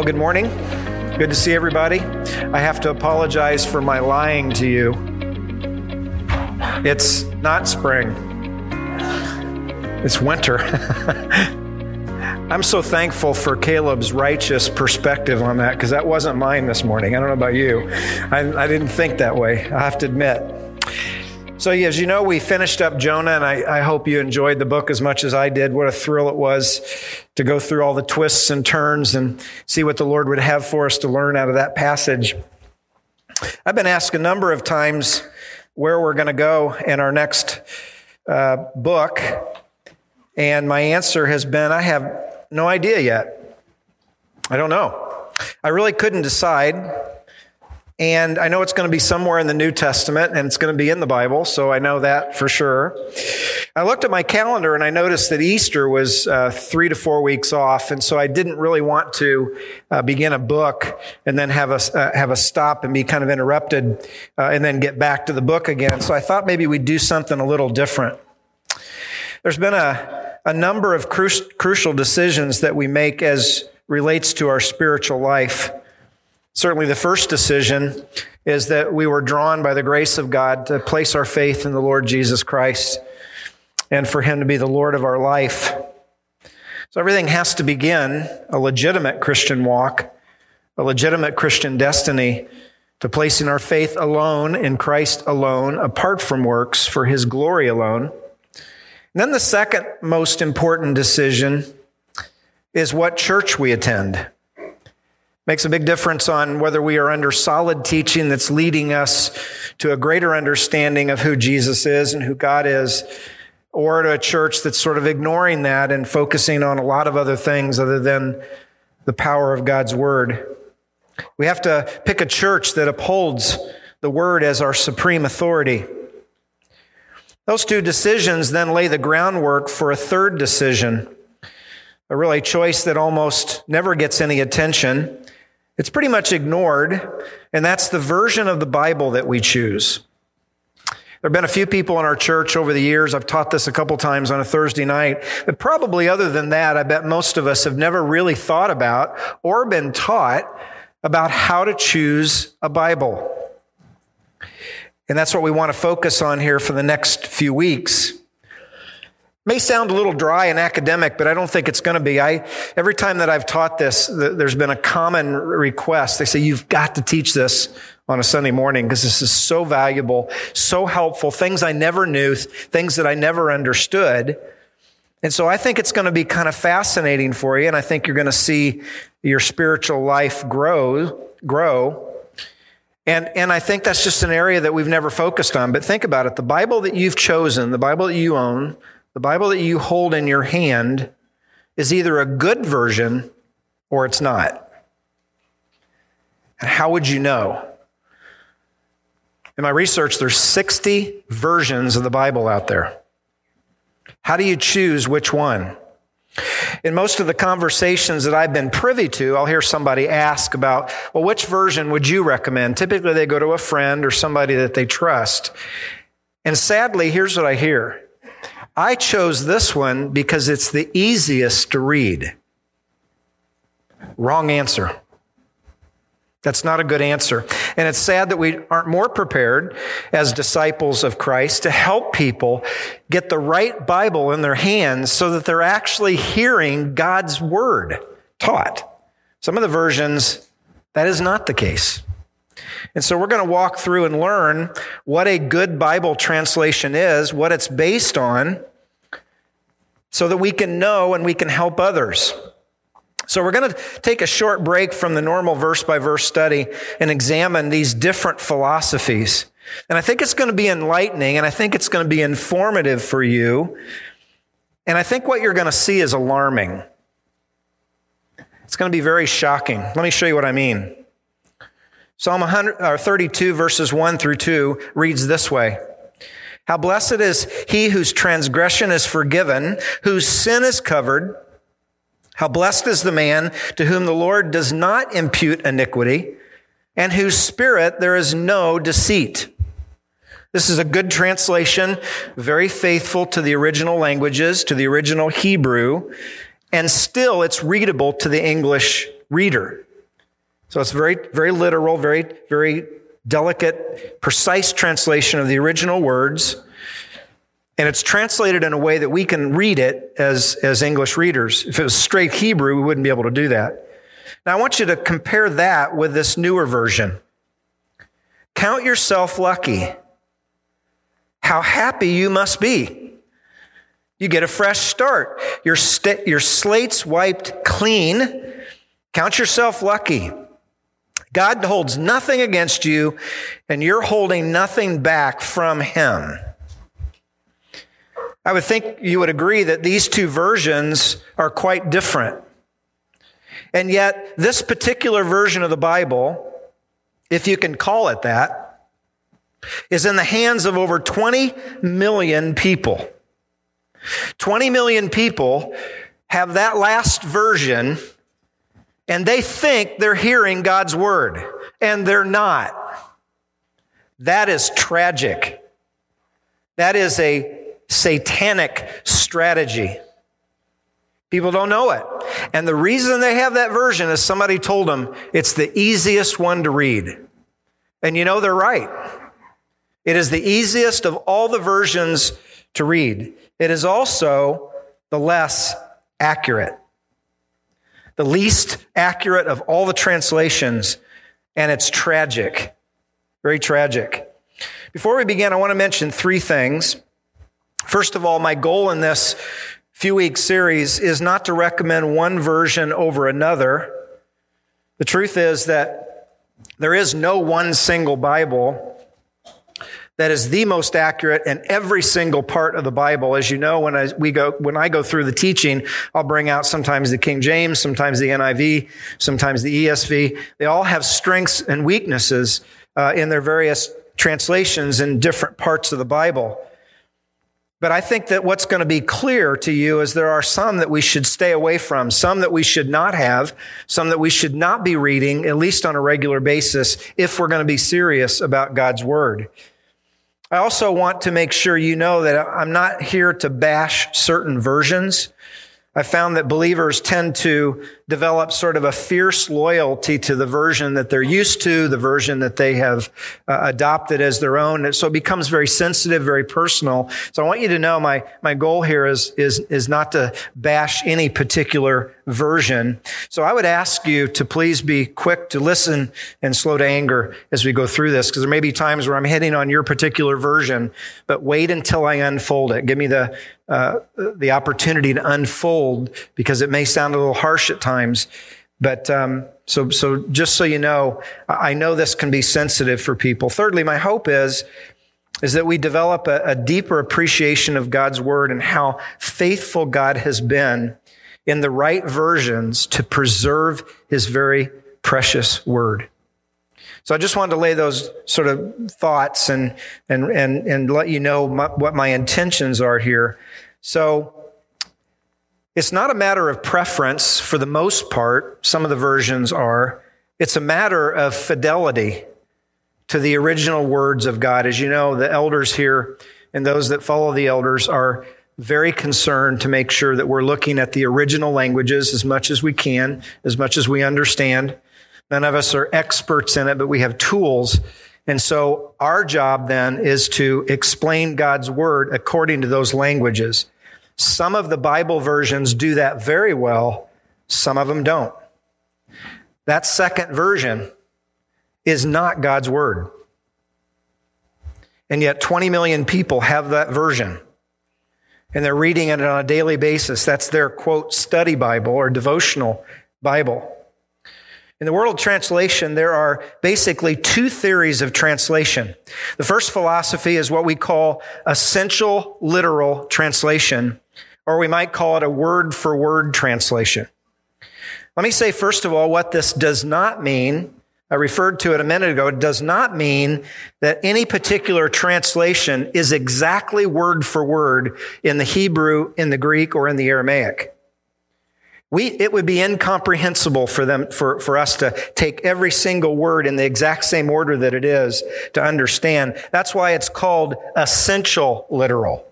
Well, good morning. Good to see everybody. I have to apologize for my lying to you. It's not spring, it's winter. I'm so thankful for Caleb's righteous perspective on that because that wasn't mine this morning. I don't know about you. I, I didn't think that way, I have to admit. So, as you know, we finished up Jonah, and I, I, hope you enjoyed the book as much as I did. What a thrill it was to go through all the twists and turns and see what the Lord would have for us to learn out of that passage. I've been asked a number of times where we're going to go in our next uh, book, and my answer has been I have no idea yet. I don't know. I really couldn't decide. And I know it's going to be somewhere in the New Testament and it's going to be in the Bible, so I know that for sure. I looked at my calendar and I noticed that Easter was uh, three to four weeks off, and so I didn't really want to uh, begin a book and then have a uh, have a stop and be kind of interrupted, uh, and then get back to the book again. So I thought maybe we'd do something a little different. There's been a a number of cru- crucial decisions that we make as relates to our spiritual life. Certainly, the first decision is that we were drawn by the grace of God to place our faith in the Lord Jesus Christ and for Him to be the Lord of our life. So, everything has to begin a legitimate Christian walk, a legitimate Christian destiny to placing our faith alone in Christ alone, apart from works, for His glory alone. And then the second most important decision is what church we attend. Makes a big difference on whether we are under solid teaching that's leading us to a greater understanding of who Jesus is and who God is, or to a church that's sort of ignoring that and focusing on a lot of other things other than the power of God's word. We have to pick a church that upholds the word as our supreme authority. Those two decisions then lay the groundwork for a third decision, a really choice that almost never gets any attention. It's pretty much ignored, and that's the version of the Bible that we choose. There have been a few people in our church over the years, I've taught this a couple times on a Thursday night, but probably other than that, I bet most of us have never really thought about or been taught about how to choose a Bible. And that's what we want to focus on here for the next few weeks may sound a little dry and academic, but I don't think it's going to be. I, every time that I've taught this, there's been a common request. They say, you've got to teach this on a Sunday morning because this is so valuable, so helpful, things I never knew, things that I never understood. And so I think it's going to be kind of fascinating for you. And I think you're going to see your spiritual life grow, grow. And, and I think that's just an area that we've never focused on. But think about it. The Bible that you've chosen, the Bible that you own, the Bible that you hold in your hand is either a good version or it's not. And how would you know? In my research, there's 60 versions of the Bible out there. How do you choose which one? In most of the conversations that I've been privy to, I'll hear somebody ask about, well, which version would you recommend? Typically, they go to a friend or somebody that they trust. And sadly, here's what I hear I chose this one because it's the easiest to read. Wrong answer. That's not a good answer. And it's sad that we aren't more prepared as disciples of Christ to help people get the right Bible in their hands so that they're actually hearing God's word taught. Some of the versions, that is not the case. And so we're going to walk through and learn what a good Bible translation is, what it's based on, so that we can know and we can help others. So we're going to take a short break from the normal verse by verse study and examine these different philosophies. And I think it's going to be enlightening and I think it's going to be informative for you. And I think what you're going to see is alarming. It's going to be very shocking. Let me show you what I mean. Psalm uh, 32, verses 1 through 2 reads this way How blessed is he whose transgression is forgiven, whose sin is covered. How blessed is the man to whom the Lord does not impute iniquity, and whose spirit there is no deceit. This is a good translation, very faithful to the original languages, to the original Hebrew, and still it's readable to the English reader. So it's very, very literal, very, very delicate, precise translation of the original words. And it's translated in a way that we can read it as, as English readers. If it was straight Hebrew, we wouldn't be able to do that. Now I want you to compare that with this newer version. Count yourself lucky. How happy you must be. You get a fresh start. Your, st- your slate's wiped clean. Count yourself lucky. God holds nothing against you, and you're holding nothing back from Him. I would think you would agree that these two versions are quite different. And yet, this particular version of the Bible, if you can call it that, is in the hands of over 20 million people. 20 million people have that last version and they think they're hearing God's word and they're not. That is tragic. That is a satanic strategy. People don't know it. And the reason they have that version is somebody told them it's the easiest one to read. And you know they're right. It is the easiest of all the versions to read. It is also the less accurate, the least accurate of all the translations, and it's tragic. Very tragic. Before we begin, I want to mention three things. First of all, my goal in this few week series is not to recommend one version over another. The truth is that there is no one single Bible that is the most accurate in every single part of the Bible. As you know, when I, we go, when I go through the teaching, I'll bring out sometimes the King James, sometimes the NIV, sometimes the ESV. They all have strengths and weaknesses uh, in their various translations in different parts of the Bible. But I think that what's going to be clear to you is there are some that we should stay away from, some that we should not have, some that we should not be reading, at least on a regular basis, if we're going to be serious about God's Word. I also want to make sure you know that I'm not here to bash certain versions. I found that believers tend to develop sort of a fierce loyalty to the version that they're used to, the version that they have uh, adopted as their own. So it becomes very sensitive, very personal. So I want you to know my, my goal here is, is, is not to bash any particular version. So I would ask you to please be quick to listen and slow to anger as we go through this, because there may be times where I'm hitting on your particular version, but wait until I unfold it. Give me the, uh, the opportunity to unfold because it may sound a little harsh at times. But um, so, so just so you know, I know this can be sensitive for people. Thirdly, my hope is is that we develop a, a deeper appreciation of God's word and how faithful God has been in the right versions to preserve His very precious word. So I just wanted to lay those sort of thoughts and, and, and, and let you know my, what my intentions are here. So it's not a matter of preference for the most part. Some of the versions are. It's a matter of fidelity to the original words of God. As you know, the elders here and those that follow the elders are very concerned to make sure that we're looking at the original languages as much as we can, as much as we understand. None of us are experts in it, but we have tools. And so our job then is to explain God's word according to those languages. Some of the Bible versions do that very well. Some of them don't. That second version is not God's word. And yet 20 million people have that version. And they're reading it on a daily basis. That's their quote study Bible or devotional Bible. In the world of translation, there are basically two theories of translation. The first philosophy is what we call essential literal translation, or we might call it a word for word translation. Let me say, first of all, what this does not mean. I referred to it a minute ago. It does not mean that any particular translation is exactly word for word in the Hebrew, in the Greek, or in the Aramaic. We, it would be incomprehensible for them, for, for us to take every single word in the exact same order that it is to understand. That's why it's called essential literal.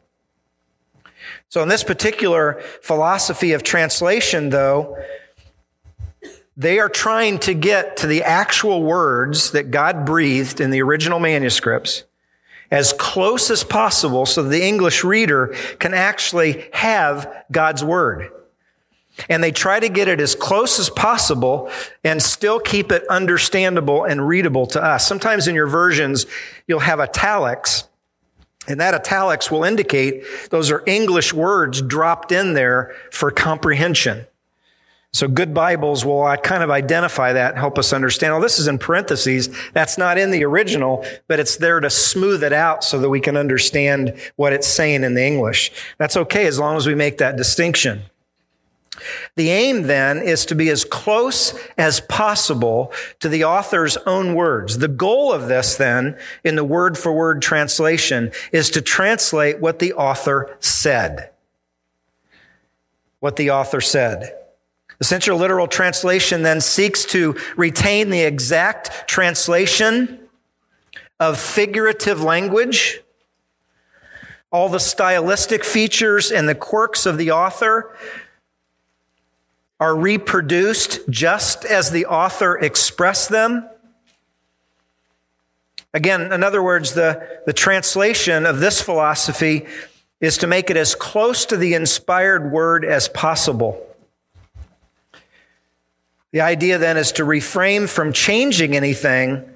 So in this particular philosophy of translation, though, They are trying to get to the actual words that God breathed in the original manuscripts as close as possible so the English reader can actually have God's word. And they try to get it as close as possible and still keep it understandable and readable to us. Sometimes in your versions, you'll have italics, and that italics will indicate those are English words dropped in there for comprehension. So good Bibles will uh, kind of identify that and help us understand. Well, this is in parentheses. That's not in the original, but it's there to smooth it out so that we can understand what it's saying in the English. That's okay as long as we make that distinction. The aim then is to be as close as possible to the author's own words. The goal of this then in the word for word translation is to translate what the author said. What the author said. The central literal translation then seeks to retain the exact translation of figurative language, all the stylistic features and the quirks of the author are reproduced just as the author expressed them. Again, in other words, the, the translation of this philosophy is to make it as close to the inspired word as possible. The idea then is to refrain from changing anything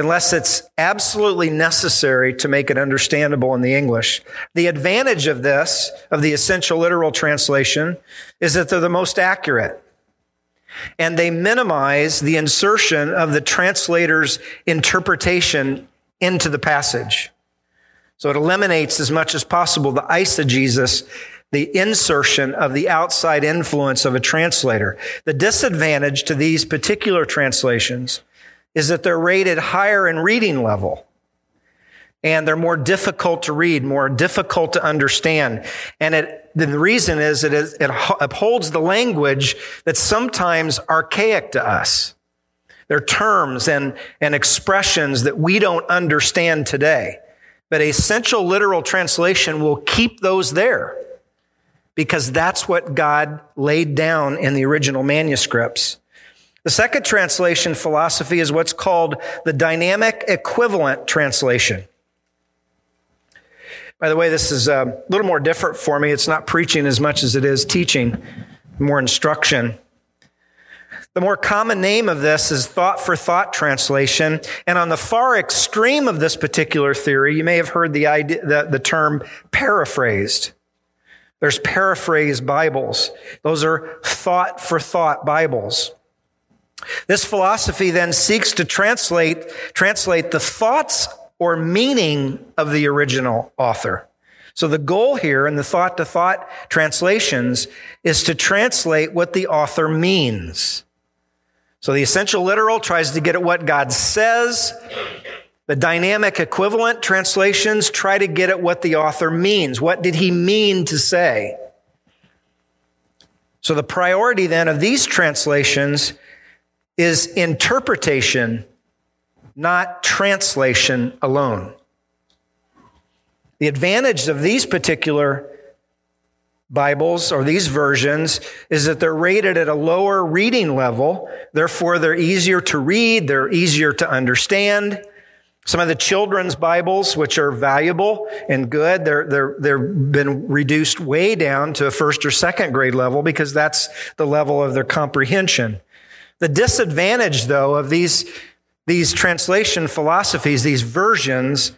unless it's absolutely necessary to make it understandable in the English. The advantage of this, of the essential literal translation, is that they're the most accurate. And they minimize the insertion of the translator's interpretation into the passage. So it eliminates as much as possible the eisegesis the insertion of the outside influence of a translator. The disadvantage to these particular translations is that they're rated higher in reading level and they're more difficult to read, more difficult to understand. And it, the reason is it, is, it upholds the language that's sometimes archaic to us. They're terms and, and expressions that we don't understand today. But a essential literal translation will keep those there because that's what God laid down in the original manuscripts. The second translation philosophy is what's called the dynamic equivalent translation. By the way, this is uh, a little more different for me. It's not preaching as much as it is teaching, more instruction. The more common name of this is thought for thought translation. And on the far extreme of this particular theory, you may have heard the idea, the, the term paraphrased. There's paraphrase Bibles. Those are thought for thought Bibles. This philosophy then seeks to translate, translate the thoughts or meaning of the original author. So the goal here in the thought to thought translations is to translate what the author means. So the essential literal tries to get at what God says. The dynamic equivalent translations try to get at what the author means. What did he mean to say? So the priority then of these translations is interpretation, not translation alone. The advantage of these particular Bibles or these versions is that they're rated at a lower reading level. Therefore, they're easier to read. They're easier to understand. Some of the children's Bibles, which are valuable and good, they're, they're, they've been reduced way down to a first or second grade level because that's the level of their comprehension. The disadvantage, though, of these, these translation philosophies, these versions,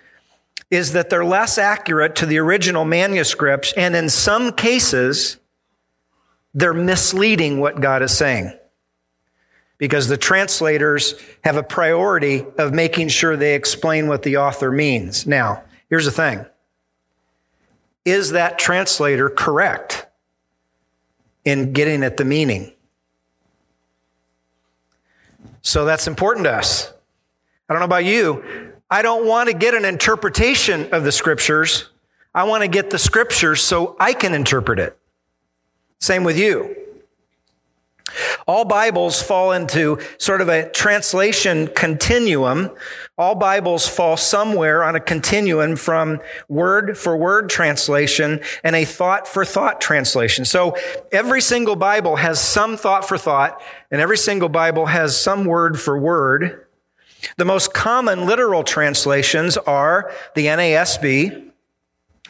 is that they're less accurate to the original manuscripts, and in some cases, they're misleading what God is saying because the translators have a priority of making sure they explain what the author means. Now, here's the thing. Is that translator correct in getting at the meaning? So that's important to us. I don't know about you. I don't want to get an interpretation of the scriptures. I want to get the scriptures so I can interpret it. Same with you. All Bibles fall into sort of a translation continuum. All Bibles fall somewhere on a continuum from word for word translation and a thought for thought translation. So every single Bible has some thought for thought and every single Bible has some word for word. The most common literal translations are the NASB,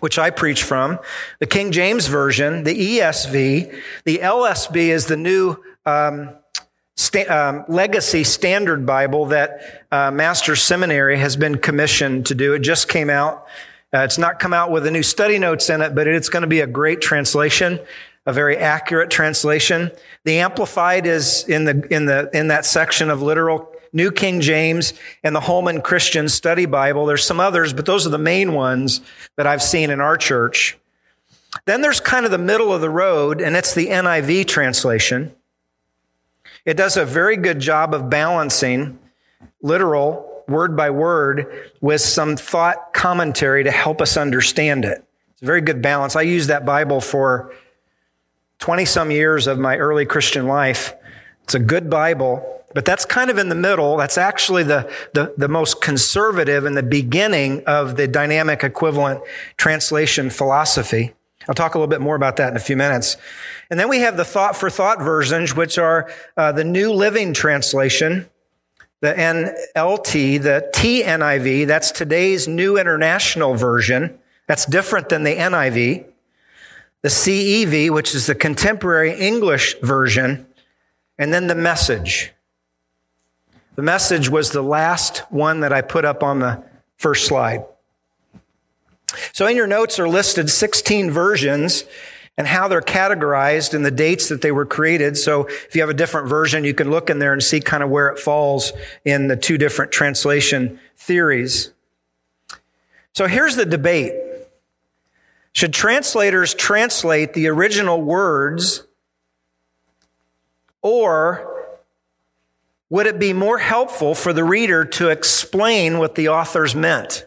which I preach from, the King James Version, the ESV, the LSB is the new um, sta- um, legacy standard Bible that uh, Master Seminary has been commissioned to do. It just came out. Uh, it's not come out with the new study notes in it, but it's going to be a great translation, a very accurate translation. The Amplified is in the in the in that section of literal New King James, and the Holman Christian Study Bible. There's some others, but those are the main ones that I've seen in our church. Then there's kind of the middle of the road, and it's the NIV translation. It does a very good job of balancing literal, word by word, with some thought commentary to help us understand it. It's a very good balance. I used that Bible for 20 some years of my early Christian life. It's a good Bible. But that's kind of in the middle. That's actually the, the, the, most conservative and the beginning of the dynamic equivalent translation philosophy. I'll talk a little bit more about that in a few minutes. And then we have the thought for thought versions, which are uh, the New Living Translation, the NLT, the TNIV, that's today's New International Version. That's different than the NIV. The CEV, which is the Contemporary English Version. And then the Message. The message was the last one that I put up on the first slide. So in your notes are listed 16 versions and how they're categorized and the dates that they were created. So if you have a different version, you can look in there and see kind of where it falls in the two different translation theories. So here's the debate. Should translators translate the original words or would it be more helpful for the reader to explain what the authors meant?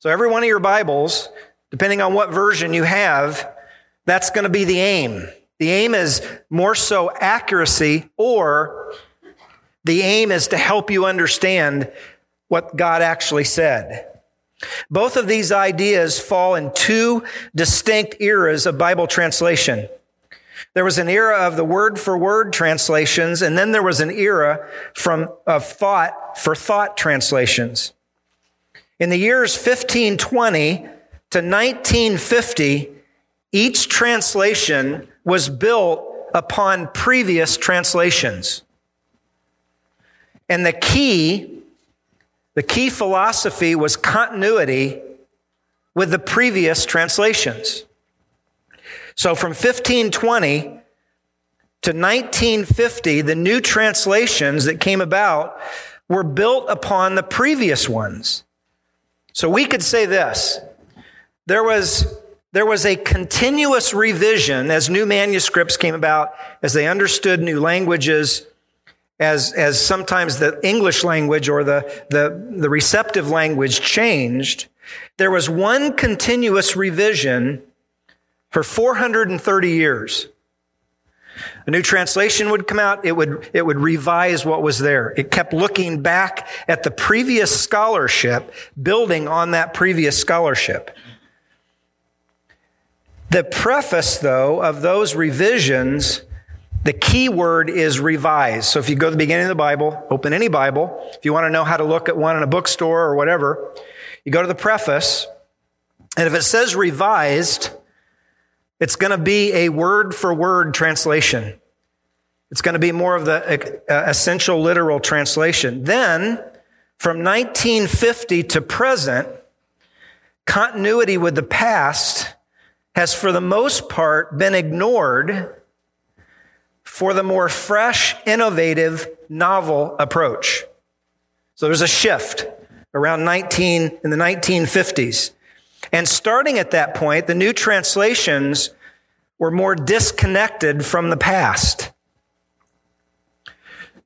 So every one of your Bibles, depending on what version you have, that's going to be the aim. The aim is more so accuracy or the aim is to help you understand what God actually said. Both of these ideas fall in two distinct eras of Bible translation. There was an era of the word for word translations, and then there was an era from, of thought for thought translations. In the years 1520 to 1950, each translation was built upon previous translations. And the key, the key philosophy was continuity with the previous translations. So from 1520 to 1950, the new translations that came about were built upon the previous ones. So we could say this. There was, there was a continuous revision as new manuscripts came about, as they understood new languages, as, as sometimes the English language or the, the, the receptive language changed. There was one continuous revision for 430 years. A new translation would come out. It would, it would revise what was there. It kept looking back at the previous scholarship, building on that previous scholarship. The preface, though, of those revisions, the key word is revise. So if you go to the beginning of the Bible, open any Bible, if you want to know how to look at one in a bookstore or whatever, you go to the preface, and if it says revised, it's going to be a word for word translation. It's going to be more of the uh, essential literal translation. Then, from 1950 to present, continuity with the past has, for the most part, been ignored for the more fresh, innovative, novel approach. So there's a shift around 19 in the 1950s. And starting at that point, the new translations were more disconnected from the past.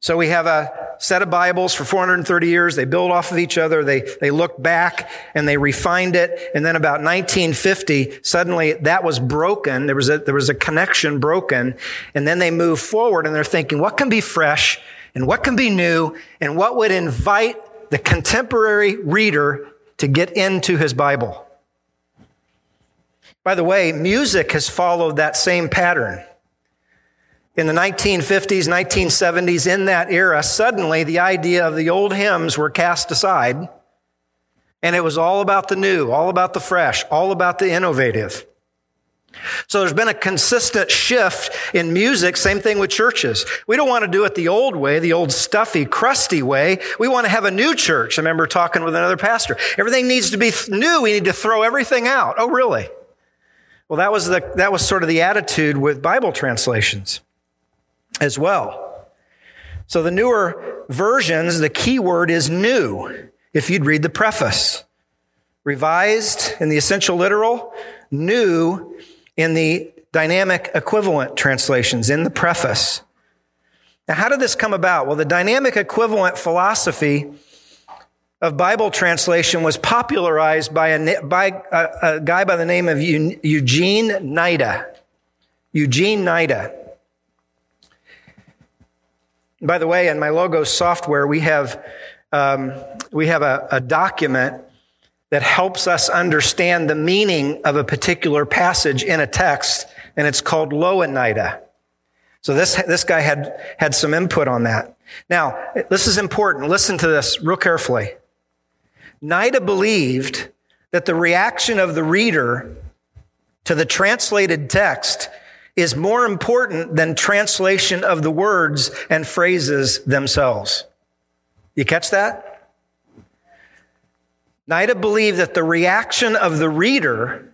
So we have a set of Bibles for 430 years. They build off of each other. They, they looked back and they refined it. And then about 1950, suddenly that was broken. There was a, there was a connection broken. And then they move forward and they're thinking, what can be fresh and what can be new and what would invite the contemporary reader to get into his Bible? By the way, music has followed that same pattern. In the 1950s, 1970s, in that era, suddenly the idea of the old hymns were cast aside, and it was all about the new, all about the fresh, all about the innovative. So there's been a consistent shift in music. Same thing with churches. We don't want to do it the old way, the old stuffy, crusty way. We want to have a new church. I remember talking with another pastor. Everything needs to be new. We need to throw everything out. Oh, really? Well, that was the, that was sort of the attitude with Bible translations as well. So the newer versions, the key word is new. If you'd read the preface, revised in the essential literal, new in the dynamic equivalent translations in the preface. Now, how did this come about? Well, the dynamic equivalent philosophy of Bible translation was popularized by a, by a, a guy by the name of Eugene Nida. Eugene Nida. By the way, in my Logos software, we have, um, we have a, a document that helps us understand the meaning of a particular passage in a text, and it's called Louw and Nida. So this, this guy had, had some input on that. Now, this is important. Listen to this real carefully. Nida believed that the reaction of the reader to the translated text is more important than translation of the words and phrases themselves. You catch that? Nida believed that the reaction of the reader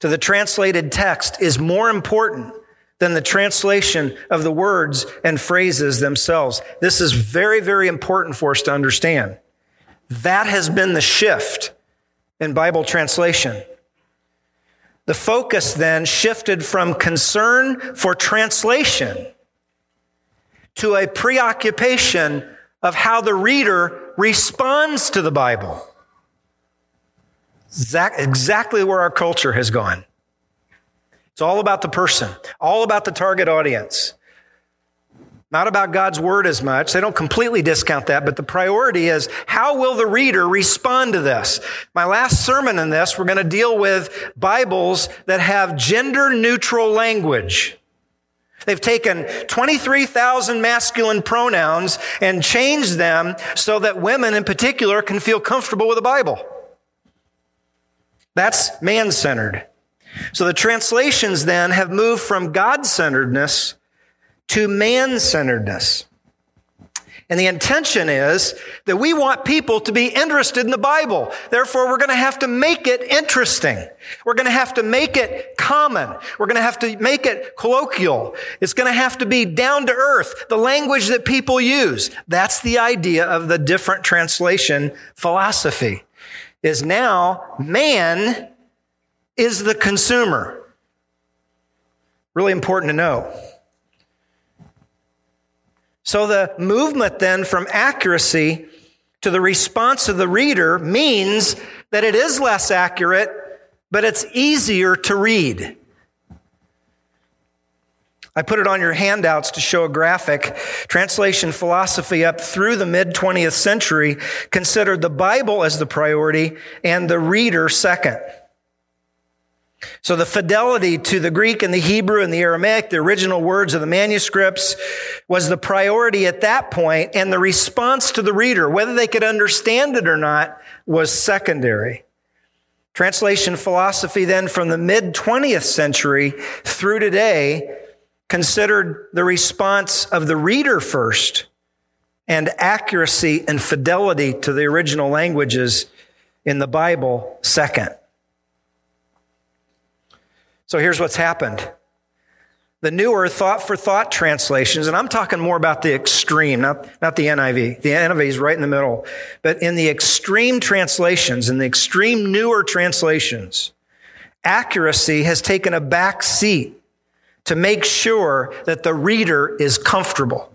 to the translated text is more important than the translation of the words and phrases themselves. This is very, very important for us to understand. That has been the shift in Bible translation. The focus then shifted from concern for translation to a preoccupation of how the reader responds to the Bible. Exactly where our culture has gone. It's all about the person, all about the target audience not about God's word as much. They don't completely discount that, but the priority is how will the reader respond to this? My last sermon in this, we're going to deal with Bibles that have gender neutral language. They've taken 23,000 masculine pronouns and changed them so that women in particular can feel comfortable with the Bible. That's man centered. So the translations then have moved from God centeredness to man centeredness. And the intention is that we want people to be interested in the Bible. Therefore, we're going to have to make it interesting. We're going to have to make it common. We're going to have to make it colloquial. It's going to have to be down to earth, the language that people use. That's the idea of the different translation philosophy. Is now man is the consumer. Really important to know. So the movement then from accuracy to the response of the reader means that it is less accurate, but it's easier to read. I put it on your handouts to show a graphic. Translation philosophy up through the mid 20th century considered the Bible as the priority and the reader second. So the fidelity to the Greek and the Hebrew and the Aramaic, the original words of the manuscripts, was the priority at that point, and the response to the reader, whether they could understand it or not, was secondary. Translation philosophy then from the mid 20th century through today considered the response of the reader first and accuracy and fidelity to the original languages in the Bible second. So here's what's happened. The newer thought for thought translations, and I'm talking more about the extreme, not, not the NIV. The NIV is right in the middle. But in the extreme translations, in the extreme newer translations, accuracy has taken a back seat to make sure that the reader is comfortable.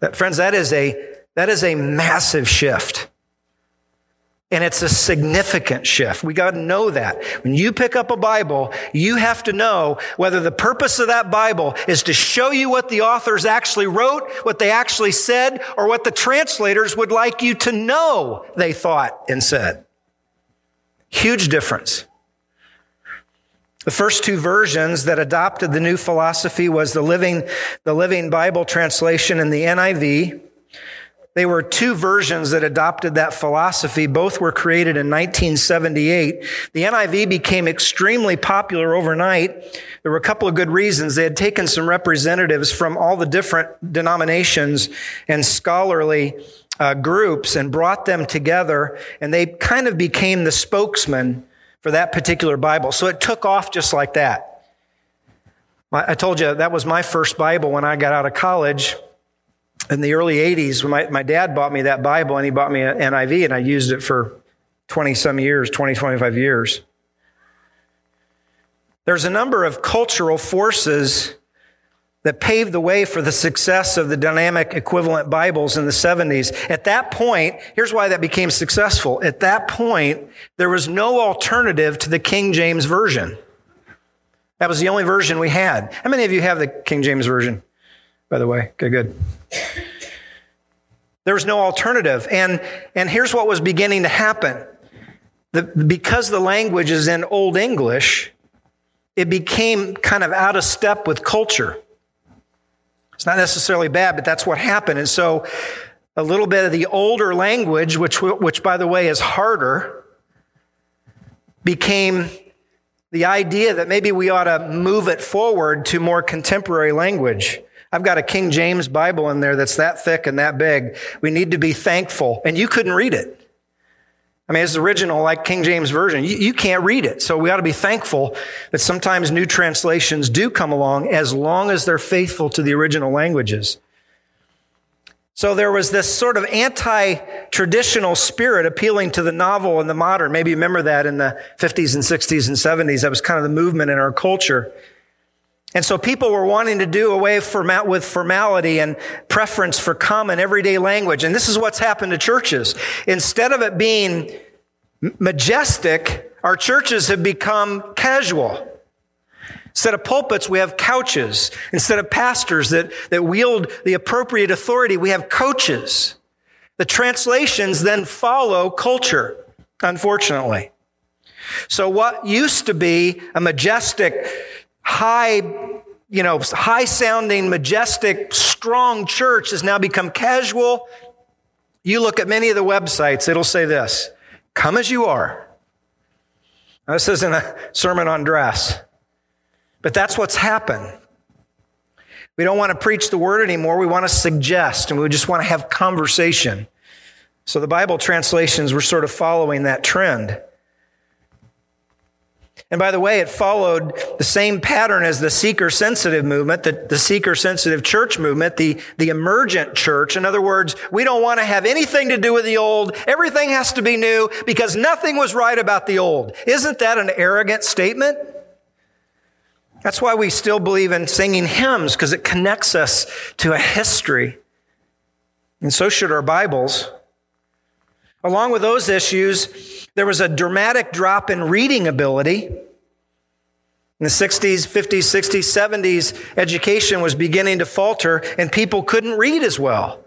That, friends, that is a, that is a massive shift. And it's a significant shift. We got to know that. When you pick up a Bible, you have to know whether the purpose of that Bible is to show you what the authors actually wrote, what they actually said, or what the translators would like you to know they thought and said. Huge difference. The first two versions that adopted the new philosophy was the Living, the Living Bible translation and the NIV. They were two versions that adopted that philosophy. Both were created in 1978. The NIV became extremely popular overnight. There were a couple of good reasons. They had taken some representatives from all the different denominations and scholarly uh, groups and brought them together, and they kind of became the spokesman for that particular Bible. So it took off just like that. I told you that was my first Bible when I got out of college in the early 80s. When my, my dad bought me that Bible and he bought me an NIV and I used it for 20 some years, 20, 25 years. There's a number of cultural forces that paved the way for the success of the dynamic equivalent Bibles in the 70s. At that point, here's why that became successful. At that point, there was no alternative to the King James Version. That was the only version we had. How many of you have the King James Version, by the way? Okay, good. There was no alternative. And, and here's what was beginning to happen. The, because the language is in Old English, it became kind of out of step with culture. It's not necessarily bad, but that's what happened. And so a little bit of the older language, which, which by the way is harder, became the idea that maybe we ought to move it forward to more contemporary language. I've got a King James Bible in there that's that thick and that big. We need to be thankful. And you couldn't read it. I mean, it's original, like King James Version. You, you, can't read it. So we ought to be thankful that sometimes new translations do come along as long as they're faithful to the original languages. So there was this sort of anti-traditional spirit appealing to the novel and the modern. Maybe you remember that in the 50s and 60s and 70s. That was kind of the movement in our culture. And so people were wanting to do away with formality and preference for common everyday language. And this is what's happened to churches. Instead of it being majestic, our churches have become casual. Instead of pulpits, we have couches. Instead of pastors that, that wield the appropriate authority, we have coaches. The translations then follow culture, unfortunately. So what used to be a majestic high, you know, high sounding, majestic, strong church has now become casual. You look at many of the websites, it'll say this come as you are. Now, this isn't a sermon on dress, but that's what's happened. We don't want to preach the word anymore. We want to suggest and we just want to have conversation. So the Bible translations were sort of following that trend. And by the way, it followed the same pattern as the seeker sensitive movement, the, the seeker sensitive church movement, the, the emergent church. In other words, we don't want to have anything to do with the old. Everything has to be new because nothing was right about the old. Isn't that an arrogant statement? That's why we still believe in singing hymns because it connects us to a history. And so should our Bibles. Along with those issues, there was a dramatic drop in reading ability. In the 60s, 50s, 60s, 70s, education was beginning to falter and people couldn't read as well.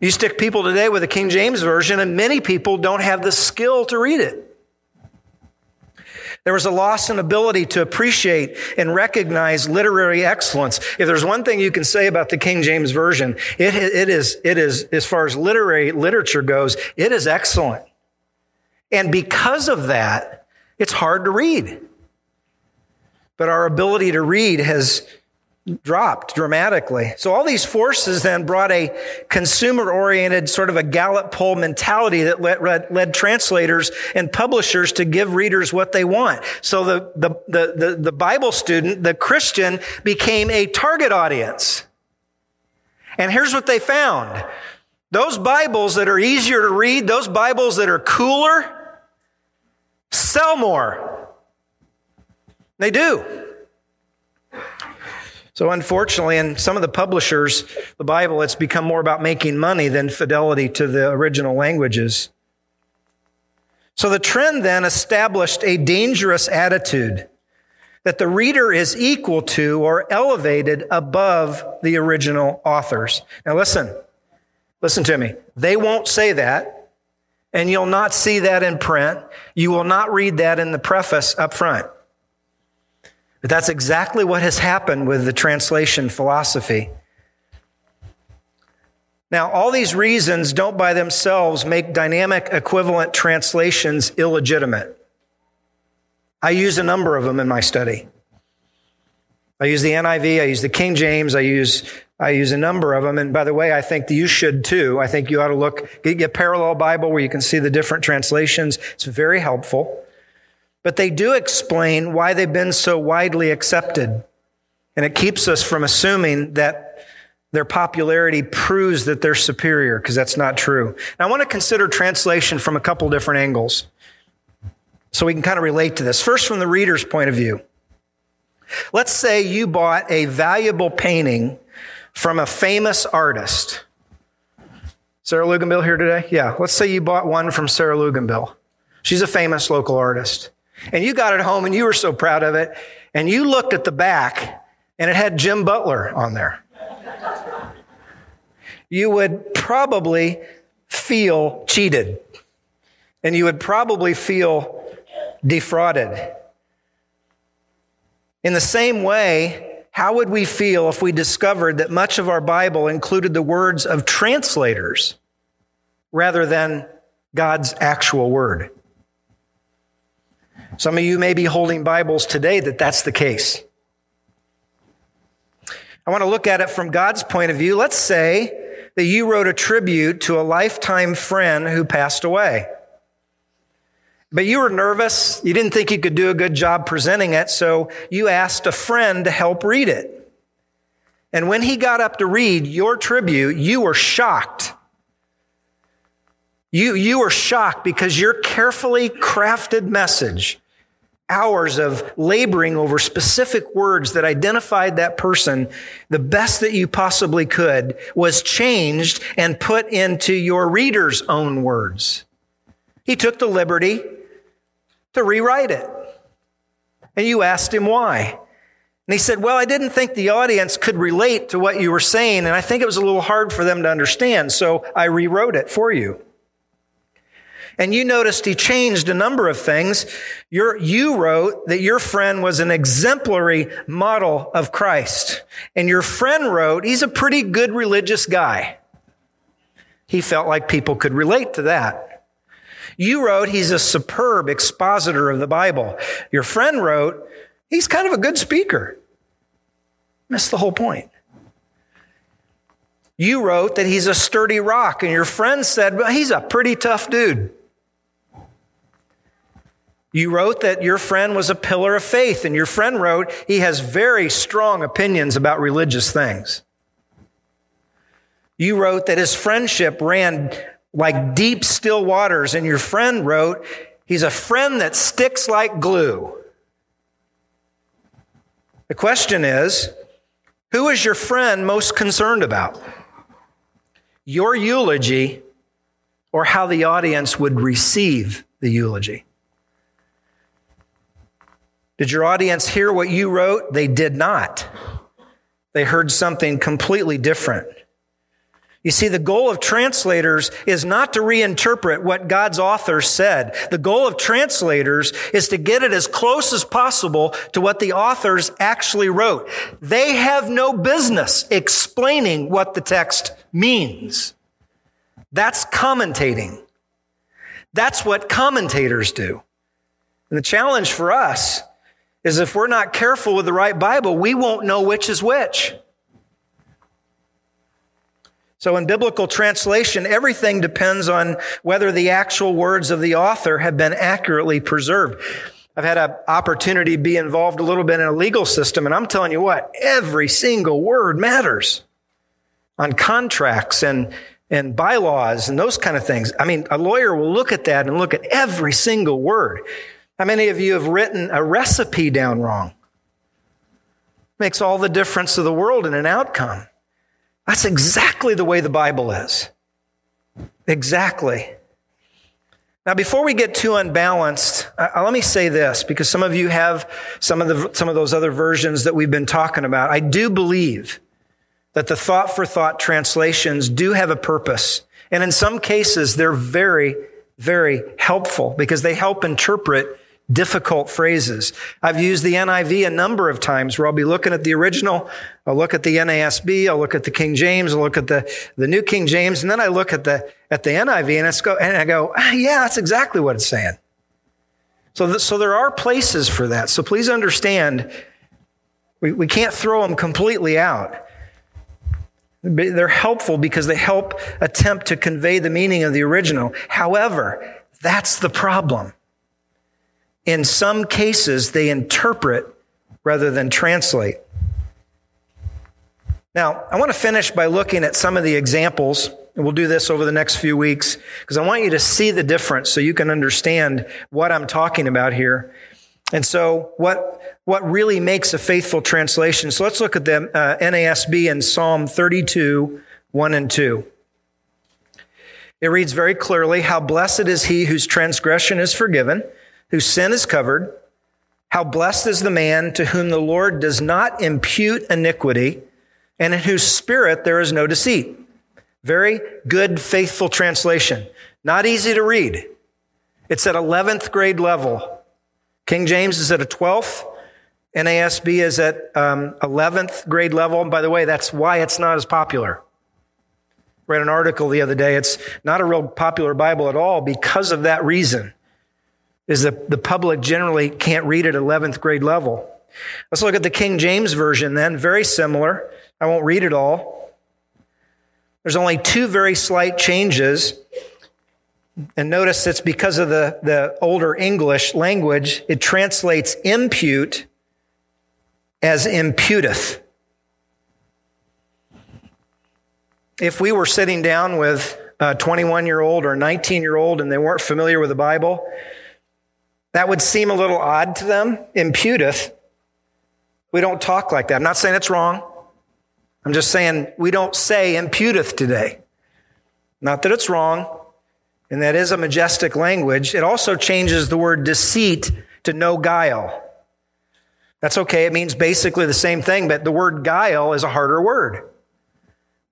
You stick people today with a King James Version, and many people don't have the skill to read it. There was a loss in ability to appreciate and recognize literary excellence. If there's one thing you can say about the King James Version, it, it is, it is, as far as literary literature goes, it is excellent. And because of that, it's hard to read. But our ability to read has dropped dramatically. So all these forces then brought a consumer oriented sort of a Gallup poll mentality that led, led, translators and publishers to give readers what they want. So the, the, the, the, the Bible student, the Christian became a target audience. And here's what they found. Those Bibles that are easier to read, those Bibles that are cooler, sell more. They do. So, unfortunately, in some of the publishers, the Bible, it's become more about making money than fidelity to the original languages. So, the trend then established a dangerous attitude that the reader is equal to or elevated above the original authors. Now, listen, listen to me. They won't say that, and you'll not see that in print. You will not read that in the preface up front. But that's exactly what has happened with the translation philosophy. Now, all these reasons don't by themselves make dynamic equivalent translations illegitimate. I use a number of them in my study. I use the NIV, I use the King James, I use, I use a number of them. And by the way, I think you should too. I think you ought to look, get a parallel Bible where you can see the different translations. It's very helpful but they do explain why they've been so widely accepted. And it keeps us from assuming that their popularity proves that they're superior, because that's not true. Now, I want to consider translation from a couple different angles so we can kind of relate to this. First, from the reader's point of view. Let's say you bought a valuable painting from a famous artist. Sarah Luganbill here today? Yeah. Let's say you bought one from Sarah Luganbill. She's a famous local artist and you got it home and you were so proud of it, and you looked at the back and it had Jim Butler on there. you would probably feel cheated and you would probably feel defrauded. In the same way, how would we feel if we discovered that much of our Bible included the words of translators rather than God's actual word? Some of you may be holding Bibles today that that's the case. I want to look at it from God's point of view. Let's say that you wrote a tribute to a lifetime friend who passed away. But you were nervous. You didn't think you could do a good job presenting it, so you asked a friend to help read it. And when he got up to read your tribute, you were shocked. You, you were shocked because your carefully crafted message hours of laboring over specific words that identified that person the best that you possibly could was changed and put into your reader's own words. He took the liberty to rewrite it. And you asked him why. And he said, Well, I didn't think the audience could relate to what you were saying, and I think it was a little hard for them to understand, so I rewrote it for you. And you noticed he changed a number of things. You wrote that your friend was an exemplary model of Christ. And your friend wrote, he's a pretty good religious guy. He felt like people could relate to that. You wrote, he's a superb expositor of the Bible. Your friend wrote, he's kind of a good speaker. Missed the whole point. You wrote that he's a sturdy rock, and your friend said, well, he's a pretty tough dude. You wrote that your friend was a pillar of faith, and your friend wrote he has very strong opinions about religious things. You wrote that his friendship ran like deep, still waters, and your friend wrote he's a friend that sticks like glue. The question is who is your friend most concerned about? Your eulogy or how the audience would receive the eulogy? Did your audience hear what you wrote? They did not. They heard something completely different. You see, the goal of translators is not to reinterpret what God's author said. The goal of translators is to get it as close as possible to what the authors actually wrote. They have no business explaining what the text means. That's commentating. That's what commentators do. And the challenge for us is if we're not careful with the right Bible, we won't know which is which. So, in biblical translation, everything depends on whether the actual words of the author have been accurately preserved. I've had an opportunity to be involved a little bit in a legal system, and I'm telling you what, every single word matters on contracts and, and bylaws and those kind of things. I mean, a lawyer will look at that and look at every single word. How many of you have written a recipe down wrong? Makes all the difference of the world in an outcome. That's exactly the way the Bible is. Exactly. Now, before we get too unbalanced, uh, let me say this because some of you have some of the, some of those other versions that we've been talking about. I do believe that the thought for thought translations do have a purpose. And in some cases, they're very, very helpful because they help interpret difficult phrases. I've used the NIV a number of times where I'll be looking at the original, I'll look at the NASB, I'll look at the King James, I'll look at the, the New King James, and then I look at the, at the NIV and, it's go, and I go, ah, yeah, that's exactly what it's saying. So, so there are places for that. So please understand, we, we can't throw them completely out. They're helpful because they help attempt to convey the meaning of the original. However, that's the problem. In some cases, they interpret rather than translate. Now, I want to finish by looking at some of the examples, and we'll do this over the next few weeks, because I want you to see the difference so you can understand what I'm talking about here. And so, what, what really makes a faithful translation? So, let's look at the uh, NASB in Psalm 32, 1 and 2. It reads very clearly, How blessed is he whose transgression is forgiven whose sin is covered. How blessed is the man to whom the Lord does not impute iniquity and in whose spirit there is no deceit. Very good, faithful translation. Not easy to read. It's at 11th grade level. King James is at a 12th. NASB is at um, 11th grade level. And by the way, that's why it's not as popular. Read an article the other day. It's not a real popular Bible at all because of that reason is that the public generally can't read at 11th grade level. Let's look at the King James Version then, very similar. I won't read it all. There's only two very slight changes. And notice it's because of the, the older English language, it translates impute as imputeth. If we were sitting down with a 21 year old or a 19 year old and they weren't familiar with the Bible, that would seem a little odd to them. Imputeth. We don't talk like that. I'm not saying it's wrong. I'm just saying we don't say imputeth today. Not that it's wrong, and that is a majestic language. It also changes the word deceit to no guile. That's okay. It means basically the same thing, but the word guile is a harder word.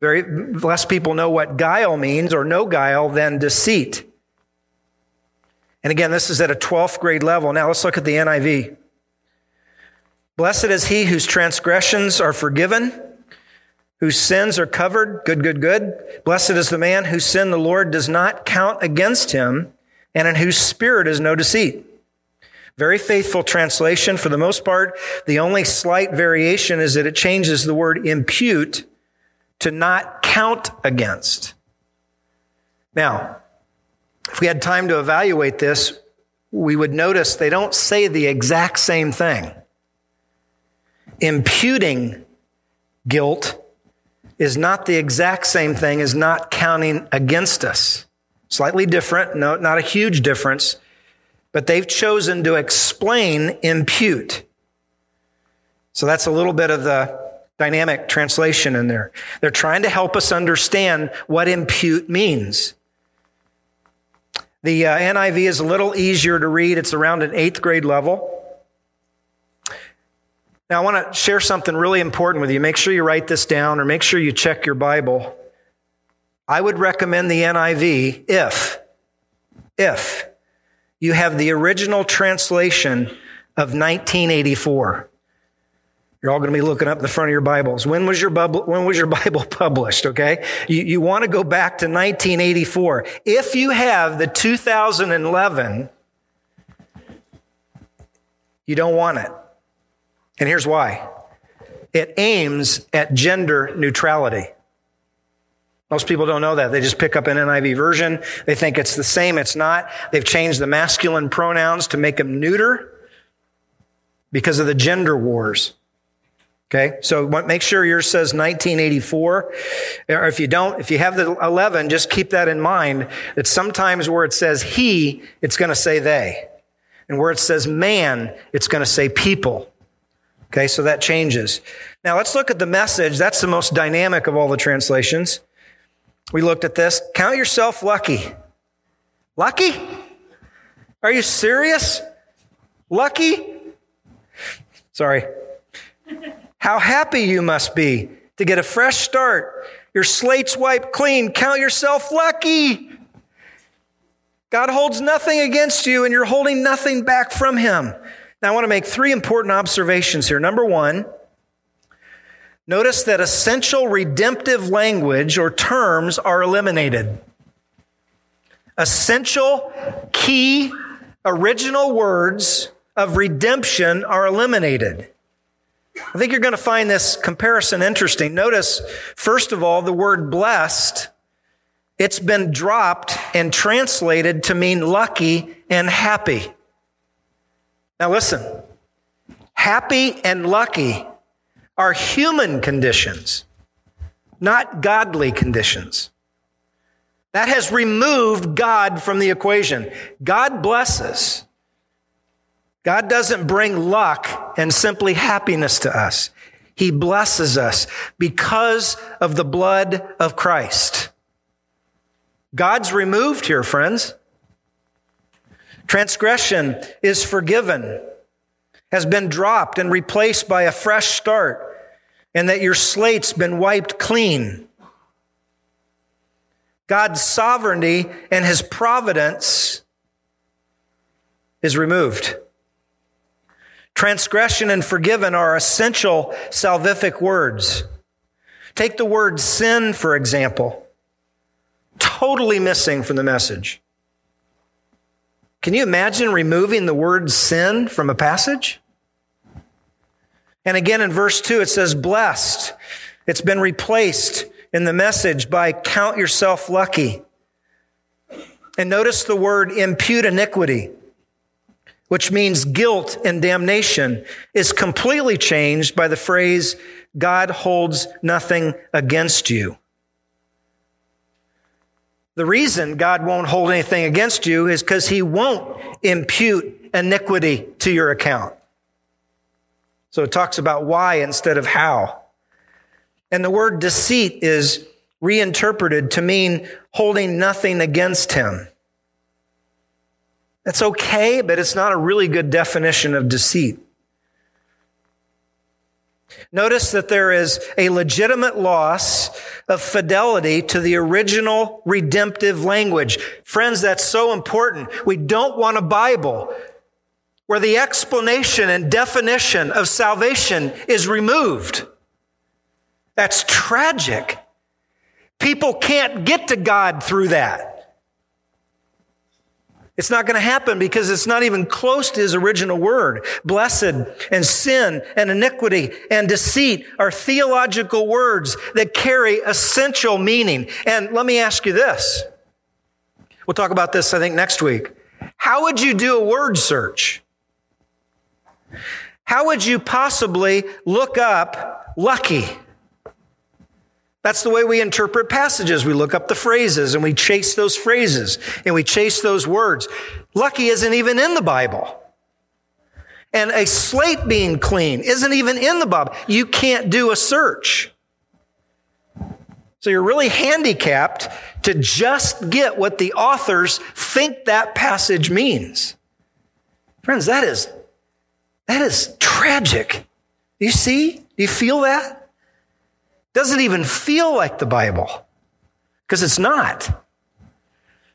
Very less people know what guile means or no guile than deceit. And again, this is at a 12th grade level. Now let's look at the NIV. Blessed is he whose transgressions are forgiven, whose sins are covered. Good, good, good. Blessed is the man whose sin the Lord does not count against him, and in whose spirit is no deceit. Very faithful translation. For the most part, the only slight variation is that it changes the word impute to not count against. Now, if we had time to evaluate this, we would notice they don't say the exact same thing. Imputing guilt is not the exact same thing as not counting against us. Slightly different, no, not a huge difference, but they've chosen to explain impute. So that's a little bit of the dynamic translation in there. They're trying to help us understand what impute means. The uh, NIV is a little easier to read. It's around an eighth grade level. Now, I want to share something really important with you. Make sure you write this down or make sure you check your Bible. I would recommend the NIV if, if you have the original translation of 1984. You're all going to be looking up the front of your Bibles. When was your, Bible, when was your Bible published? Okay. You, you want to go back to 1984. If you have the 2011, you don't want it. And here's why. It aims at gender neutrality. Most people don't know that. They just pick up an NIV version. They think it's the same. It's not. They've changed the masculine pronouns to make them neuter because of the gender wars. Okay, so make sure yours says 1984. Or if you don't, if you have the 11, just keep that in mind that sometimes where it says he, it's going to say they. And where it says man, it's going to say people. Okay, so that changes. Now let's look at the message. That's the most dynamic of all the translations. We looked at this. Count yourself lucky. Lucky? Are you serious? Lucky? Sorry. How happy you must be to get a fresh start. Your slate's wiped clean. Count yourself lucky. God holds nothing against you and you're holding nothing back from him. Now, I want to make three important observations here. Number one, notice that essential redemptive language or terms are eliminated. Essential, key, original words of redemption are eliminated. I think you're going to find this comparison interesting. Notice, first of all, the word blessed, it's been dropped and translated to mean lucky and happy. Now listen, happy and lucky are human conditions, not godly conditions. That has removed God from the equation. God blesses. God doesn't bring luck and simply happiness to us. He blesses us because of the blood of Christ. God's removed here, friends. Transgression is forgiven, has been dropped and replaced by a fresh start, and that your slate's been wiped clean. God's sovereignty and his providence is removed. Transgression and forgiven are essential salvific words. Take the word sin, for example. Totally missing from the message. Can you imagine removing the word sin from a passage? And again in verse 2, it says blessed. It's been replaced in the message by count yourself lucky. And notice the word impute iniquity which means guilt and damnation, is completely changed by the phrase, God holds nothing against you. The reason God won't hold anything against you is because he won't impute iniquity to your account. So it talks about why instead of how. And the word deceit is reinterpreted to mean holding nothing against him. That's okay, but it's not a really good definition of deceit. Notice that there is a legitimate loss of fidelity to the original redemptive language. Friends, that's so important. We don't want a Bible where the explanation and definition of salvation is removed. That's tragic. People can't get to God through that. It's not going to happen because it's not even close to his original word. Blessed and sin and iniquity and deceit are theological words that carry essential meaning. And let me ask you this. We'll talk about this, I think, next week. How would you do a word search? How would you possibly look up lucky? That's the way we interpret passages. We look up the phrases and we chase those phrases and we chase those words. Lucky isn't even in the Bible. And a slate being clean isn't even in the Bible. You can't do a search. So you're really handicapped to just get what the authors think that passage means. Friends, that is, that is tragic. Do you see? Do you feel that? Doesn't even feel like the Bible because it's not.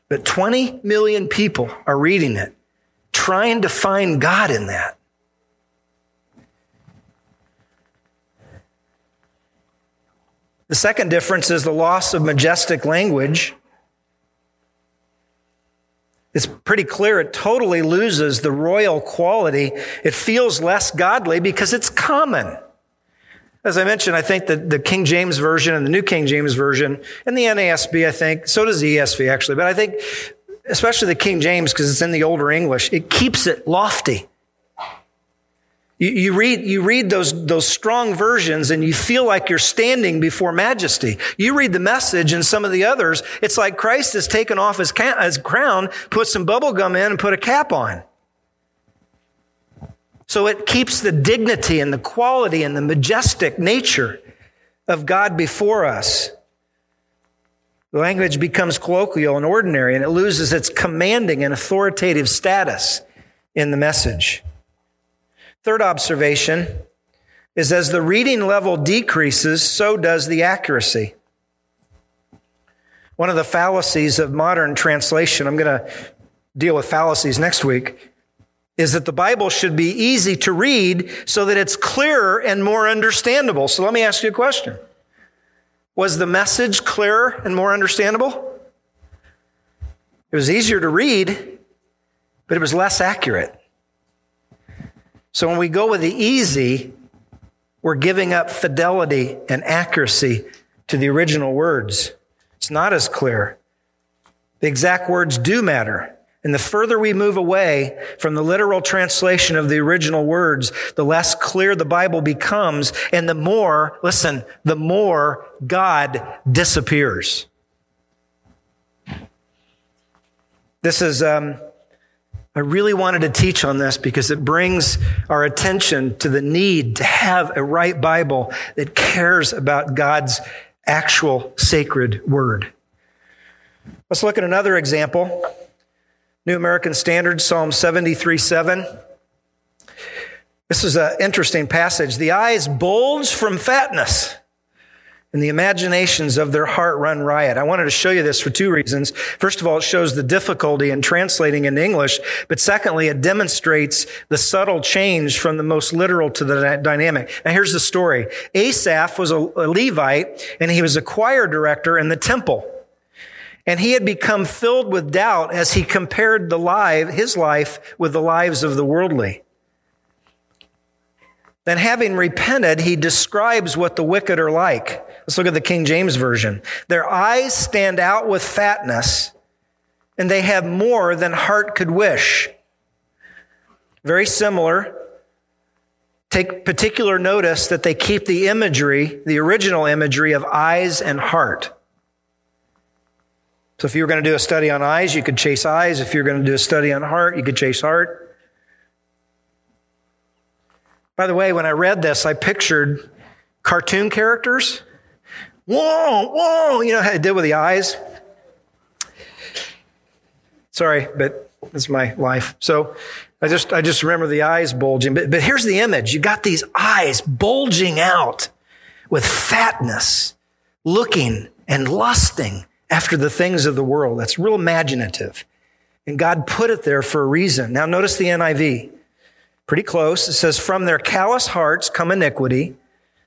But 20 million people are reading it, trying to find God in that. The second difference is the loss of majestic language. It's pretty clear it totally loses the royal quality. It feels less godly because it's common. As I mentioned, I think that the King James Version and the New King James Version and the NASB, I think, so does the ESV actually, but I think especially the King James because it's in the older English, it keeps it lofty. You, read, you read those, those strong versions and you feel like you're standing before majesty. You read the message and some of the others, it's like Christ has taken off his, ca- his crown, put some bubble gum in and put a cap on. So it keeps the dignity and the quality and the majestic nature of God before us. The language becomes colloquial and ordinary, and it loses its commanding and authoritative status in the message. Third observation is as the reading level decreases, so does the accuracy. One of the fallacies of modern translation, I'm going to deal with fallacies next week, is that the Bible should be easy to read so that it's clearer and more understandable. So let me ask you a question. Was the message clearer and more understandable? It was easier to read, but it was less accurate. So when we go with the easy, we're giving up fidelity and accuracy to the original words. It's not as clear. The exact words do matter. And the further we move away from the literal translation of the original words, the less clear the Bible becomes, and the more, listen, the more God disappears. This is, um, I really wanted to teach on this because it brings our attention to the need to have a right Bible that cares about God's actual sacred word. Let's look at another example. New American Standard, Psalm 73 7. This is an interesting passage. The eyes bulge from fatness and the imaginations of their heart run riot. I wanted to show you this for two reasons. First of all, it shows the difficulty in translating into English, but secondly, it demonstrates the subtle change from the most literal to the dynamic. Now here's the story. Asaph was a Levite and he was a choir director in the temple. And he had become filled with doubt as he compared the life, his life with the lives of the worldly. Then, having repented, he describes what the wicked are like. Let's look at the King James Version. Their eyes stand out with fatness, and they have more than heart could wish. Very similar. Take particular notice that they keep the imagery, the original imagery of eyes and heart. So if you were going to do a study on eyes, you could chase eyes. If you're going to do a study on heart, you could chase heart. By the way, when I read this, I pictured cartoon characters. Whoa, whoa, you know how I did with the eyes? Sorry, but it's my life. So I just I just remember the eyes bulging. But, but here's the image. You got these eyes bulging out with fatness, looking and lusting after the things of the world. That's real imaginative. And God put it there for a reason. Now notice the NIV. Pretty close. It says, from their callous hearts come iniquity.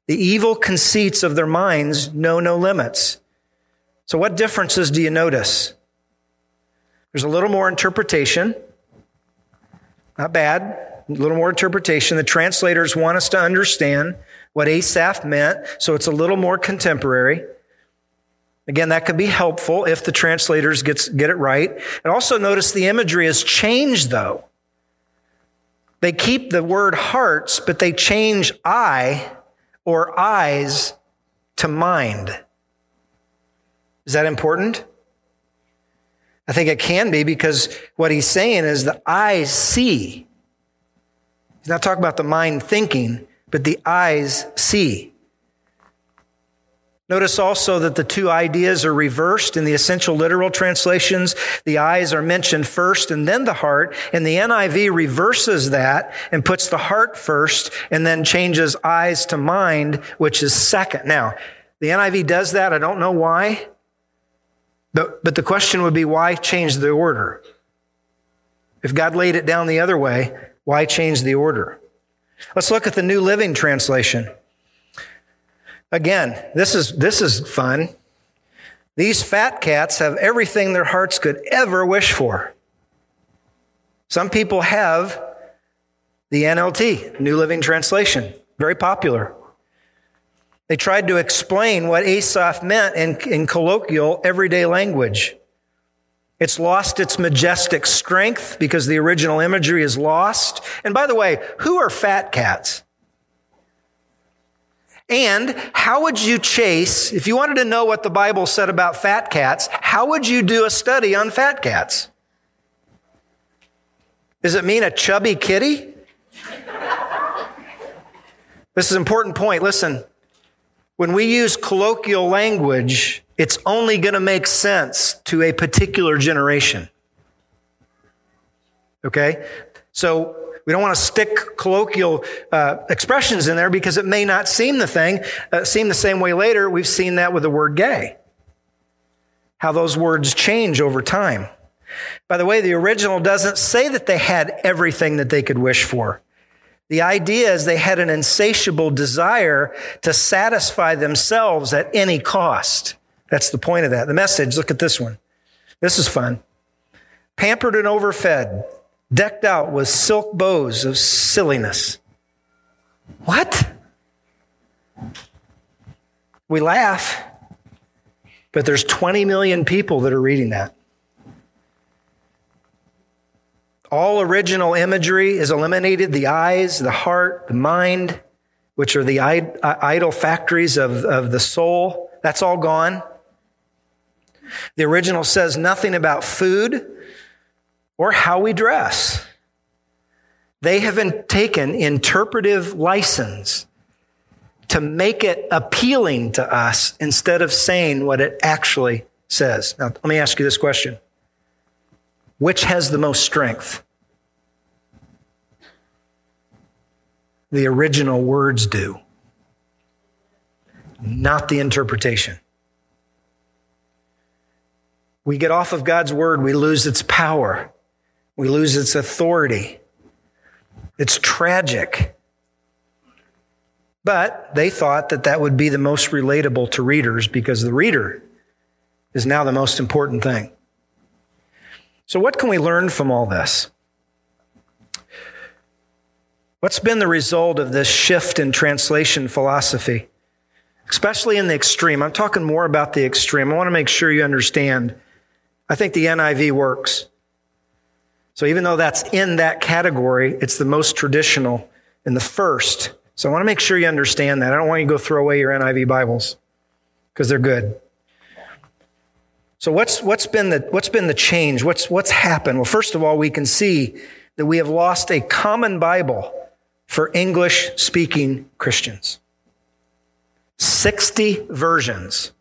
The evil conceits of their minds know no limits. So what differences do you notice? There's a little more interpretation. Not bad. A little more interpretation. The translators want us to understand what Asaph meant, so it's a little more contemporary. Again, that could be helpful if the translators gets, get it right. And also notice the imagery has changed though. They keep the word hearts, but they change eye or eyes to mind. Is that important? I think it can be because what he's saying is the eyes see. He's not talking about the mind thinking, but the eyes see. Notice also that the two ideas are reversed in the essential literal translations. The eyes are mentioned first and then the heart. And the NIV reverses that and puts the heart first and then changes eyes to mind, which is second. Now, the NIV does that. I don't know why. But, but the question would be why change the order? If God laid it down the other way, why change the order? Let's look at the New Living Translation. Again, this is, this is fun. These fat cats have everything their hearts could ever wish for. Some people have the NLT, New Living Translation, very popular. They tried to explain what Asaph meant in, in colloquial, everyday language. It's lost its majestic strength because the original imagery is lost. And by the way, who are fat cats? And how would you chase, if you wanted to know what the Bible said about fat cats, how would you do a study on fat cats? Does it mean a chubby kitty? This is an important point. Listen, when we use colloquial language, it's only going to make sense to a particular generation. Okay? So we don't want to stick colloquial uh, expressions in there because it may not seem the thing, uh, seem the same way later. We've seen that with the word gay. How those words change over time. By the way, the original doesn't say that they had everything that they could wish for. The idea is they had an insatiable desire to satisfy themselves at any cost. That's the point of that. The message, look at this one. This is fun. Pampered and overfed, decked out with silk bows of silliness. What? We laugh, but there's 20 million people that are reading that. All original imagery is eliminated the eyes, the heart, the mind, which are the idol factories of, of the soul. That's all gone. The original says nothing about food or how we dress. They have taken interpretive license to make it appealing to us instead of saying what it actually says. Now, let me ask you this question which has the most strength? The original words do, not the interpretation. We get off of God's word, we lose its power, we lose its authority. It's tragic. But they thought that that would be the most relatable to readers because the reader is now the most important thing. So, what can we learn from all this? What's been the result of this shift in translation philosophy, especially in the extreme? I'm talking more about the extreme. I want to make sure you understand. I think the NIV works. So, even though that's in that category, it's the most traditional and the first. So, I want to make sure you understand that. I don't want you to go throw away your NIV Bibles because they're good. So what's, what's been the, what's been the change? What's, what's happened? Well, first of all, we can see that we have lost a common Bible for English speaking Christians. 60 versions.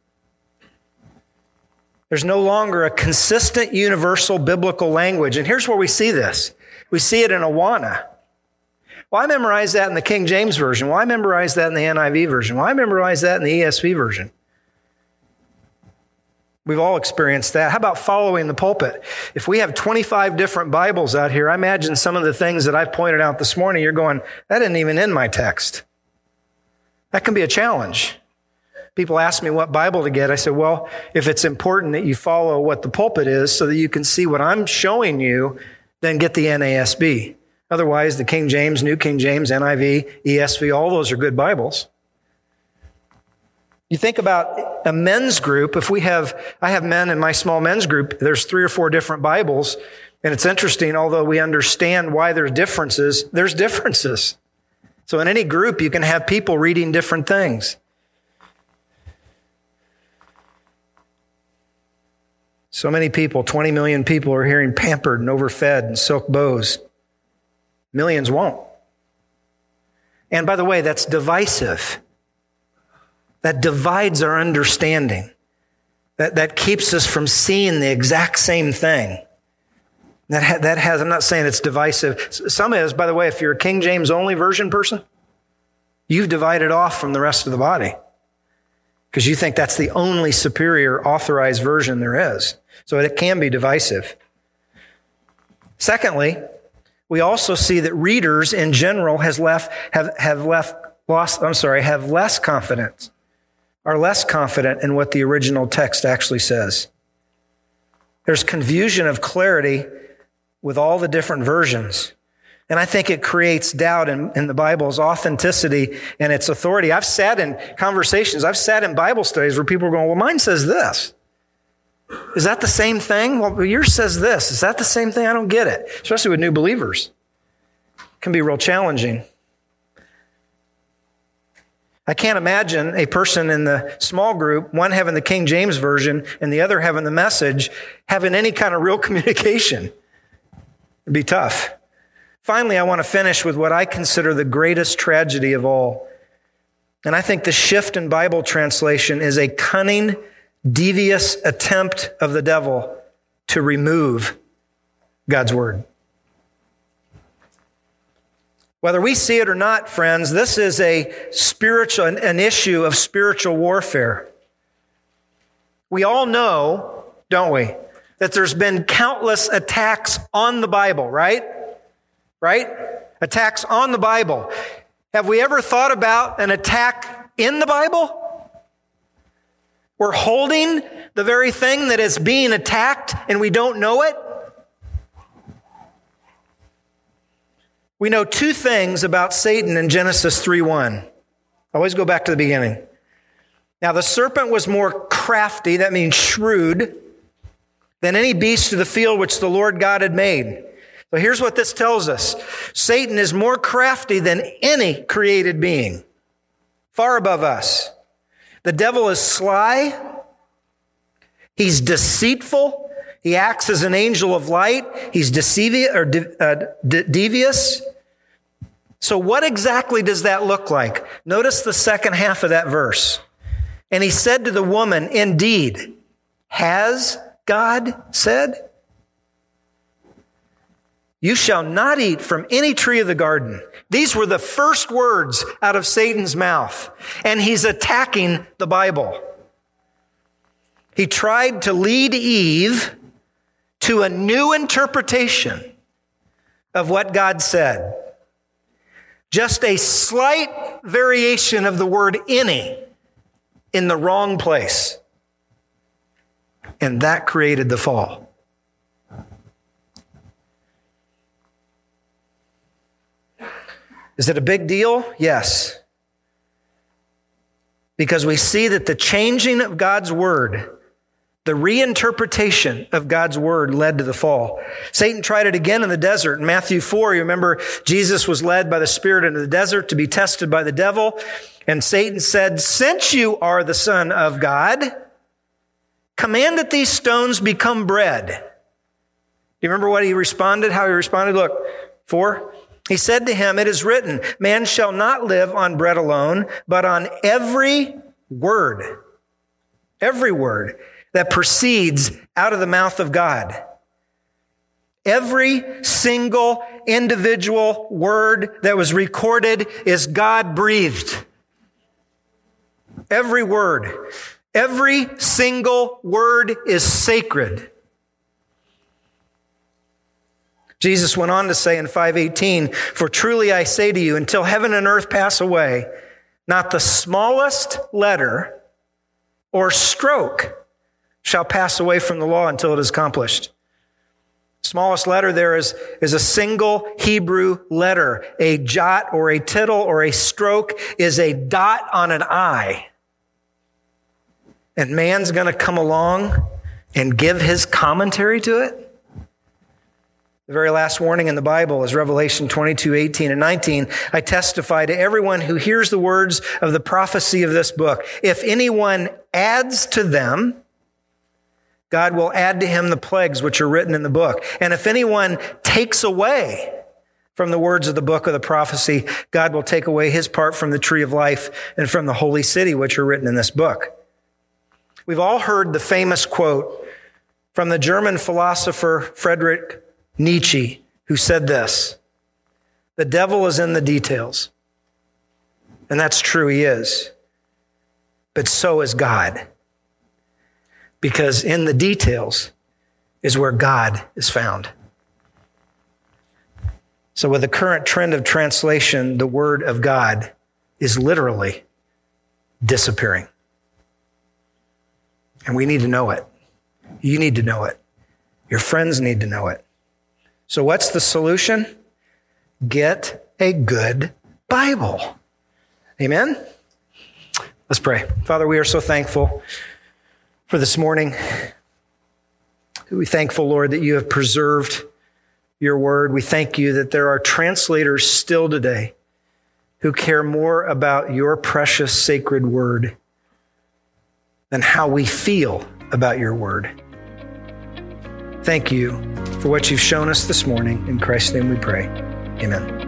There's no longer a consistent universal biblical language. And here's where we see this. We see it in Awana. Well, I memorized that in the King James Version. Well, I memorized that in the NIV version. Well, I memorized that in the ESV version. We've all experienced that. How about following the pulpit? If we have 25 different Bibles out here, I imagine some of the things that I've pointed out this morning, you're going, that isn't even in my text. That can be a challenge. People ask me what Bible to get. I said, well, if it's important that you follow what the pulpit is so that you can see what I'm showing you, then get the NASB. Otherwise, the King James, New King James, NIV, ESV, all those are good Bibles. You think about a men's group. If we have, I have men in my small men's group, there's three or four different Bibles. And it's interesting, although we understand why there's differences, there's differences. So in any group, you can have people reading different things. So many people, 20 million people are hearing pampered and overfed and silk bows. Millions won't. And by the way, that's divisive that divides our understanding, that, that keeps us from seeing the exact same thing. That, ha- that has, I'm not saying it's divisive. Some is, by the way, if you're a King James only version person, you've divided off from the rest of the body because you think that's the only superior authorized version there is. So it can be divisive. Secondly, we also see that readers in general has left, have, have left, lost, I'm sorry, have less confidence are less confident in what the original text actually says. There's confusion of clarity with all the different versions. And I think it creates doubt in, in, the Bible's authenticity and its authority. I've sat in conversations, I've sat in Bible studies where people are going, well, mine says this. Is that the same thing? Well, yours says this. Is that the same thing? I don't get it. Especially with new believers. It can be real challenging. I can't imagine a person in the small group, one having the King James Version and the other having the message, having any kind of real communication. It'd be tough. Finally, I want to finish with what I consider the greatest tragedy of all And I think the shift in Bible translation is a cunning, devious attempt of the devil to remove God's word. Whether we see it or not, friends, this is a spiritual, an issue of spiritual warfare. We all know, don't we, that there's been countless attacks on the Bible, right? Right? Attacks on the Bible. Have we ever thought about an attack in the Bible? We're holding the very thing that is being attacked and we don't know it. We know two things about Satan in Genesis 3:1. Always go back to the beginning. Now the serpent was more crafty, that means shrewd, than any beast of the field which the Lord God had made. So here's what this tells us. Satan is more crafty than any created being, far above us. The devil is sly. He's deceitful. He acts as an angel of light. He's deceivious or de- uh, de- devious. So what exactly does that look like? Notice the second half of that verse. And he said to the woman, indeed, has God said? You shall not eat from any tree of the garden. These were the first words out of Satan's mouth. And he's attacking the Bible. He tried to lead Eve to a new interpretation of what God said. Just a slight variation of the word any in the wrong place. And that created the fall. Is it a big deal? Yes. Because we see that the changing of God's word, the reinterpretation of God's word led to the fall. Satan tried it again in the desert. In Matthew 4, you remember Jesus was led by the Spirit into the desert to be tested by the devil. And Satan said, Since you are the Son of God, command that these stones become bread. Do you remember what he responded? How he responded? Look, four. He said to him, It is written, man shall not live on bread alone, but on every word, every word that proceeds out of the mouth of God. Every single individual word that was recorded is God breathed. Every word, every single word is sacred. Jesus went on to say in 518, For truly I say to you, until heaven and earth pass away, not the smallest letter or stroke shall pass away from the law until it is accomplished. Smallest letter there is, is a single Hebrew letter. A jot or a tittle or a stroke is a dot on an I. And man's going to come along and give his commentary to it? The very last warning in the Bible is Revelation 22, 18 and 19. I testify to everyone who hears the words of the prophecy of this book. If anyone adds to them, God will add to him the plagues which are written in the book. And if anyone takes away from the words of the book of the prophecy, God will take away his part from the tree of life and from the holy city which are written in this book. We've all heard the famous quote from the German philosopher Friedrich Nietzsche, who said this The devil is in the details. And that's true, he is. But so is God. Because in the details is where God is found. So, with the current trend of translation, the word of God is literally disappearing. And we need to know it. You need to know it. Your friends need to know it. So, what's the solution? Get a good Bible. Amen? Let's pray. Father, we are so thankful for this morning. We're thankful, Lord, that you have preserved your word. We thank you that there are translators still today who care more about your precious sacred word than how we feel about your word. Thank you for what you've shown us this morning. In Christ's name we pray. Amen.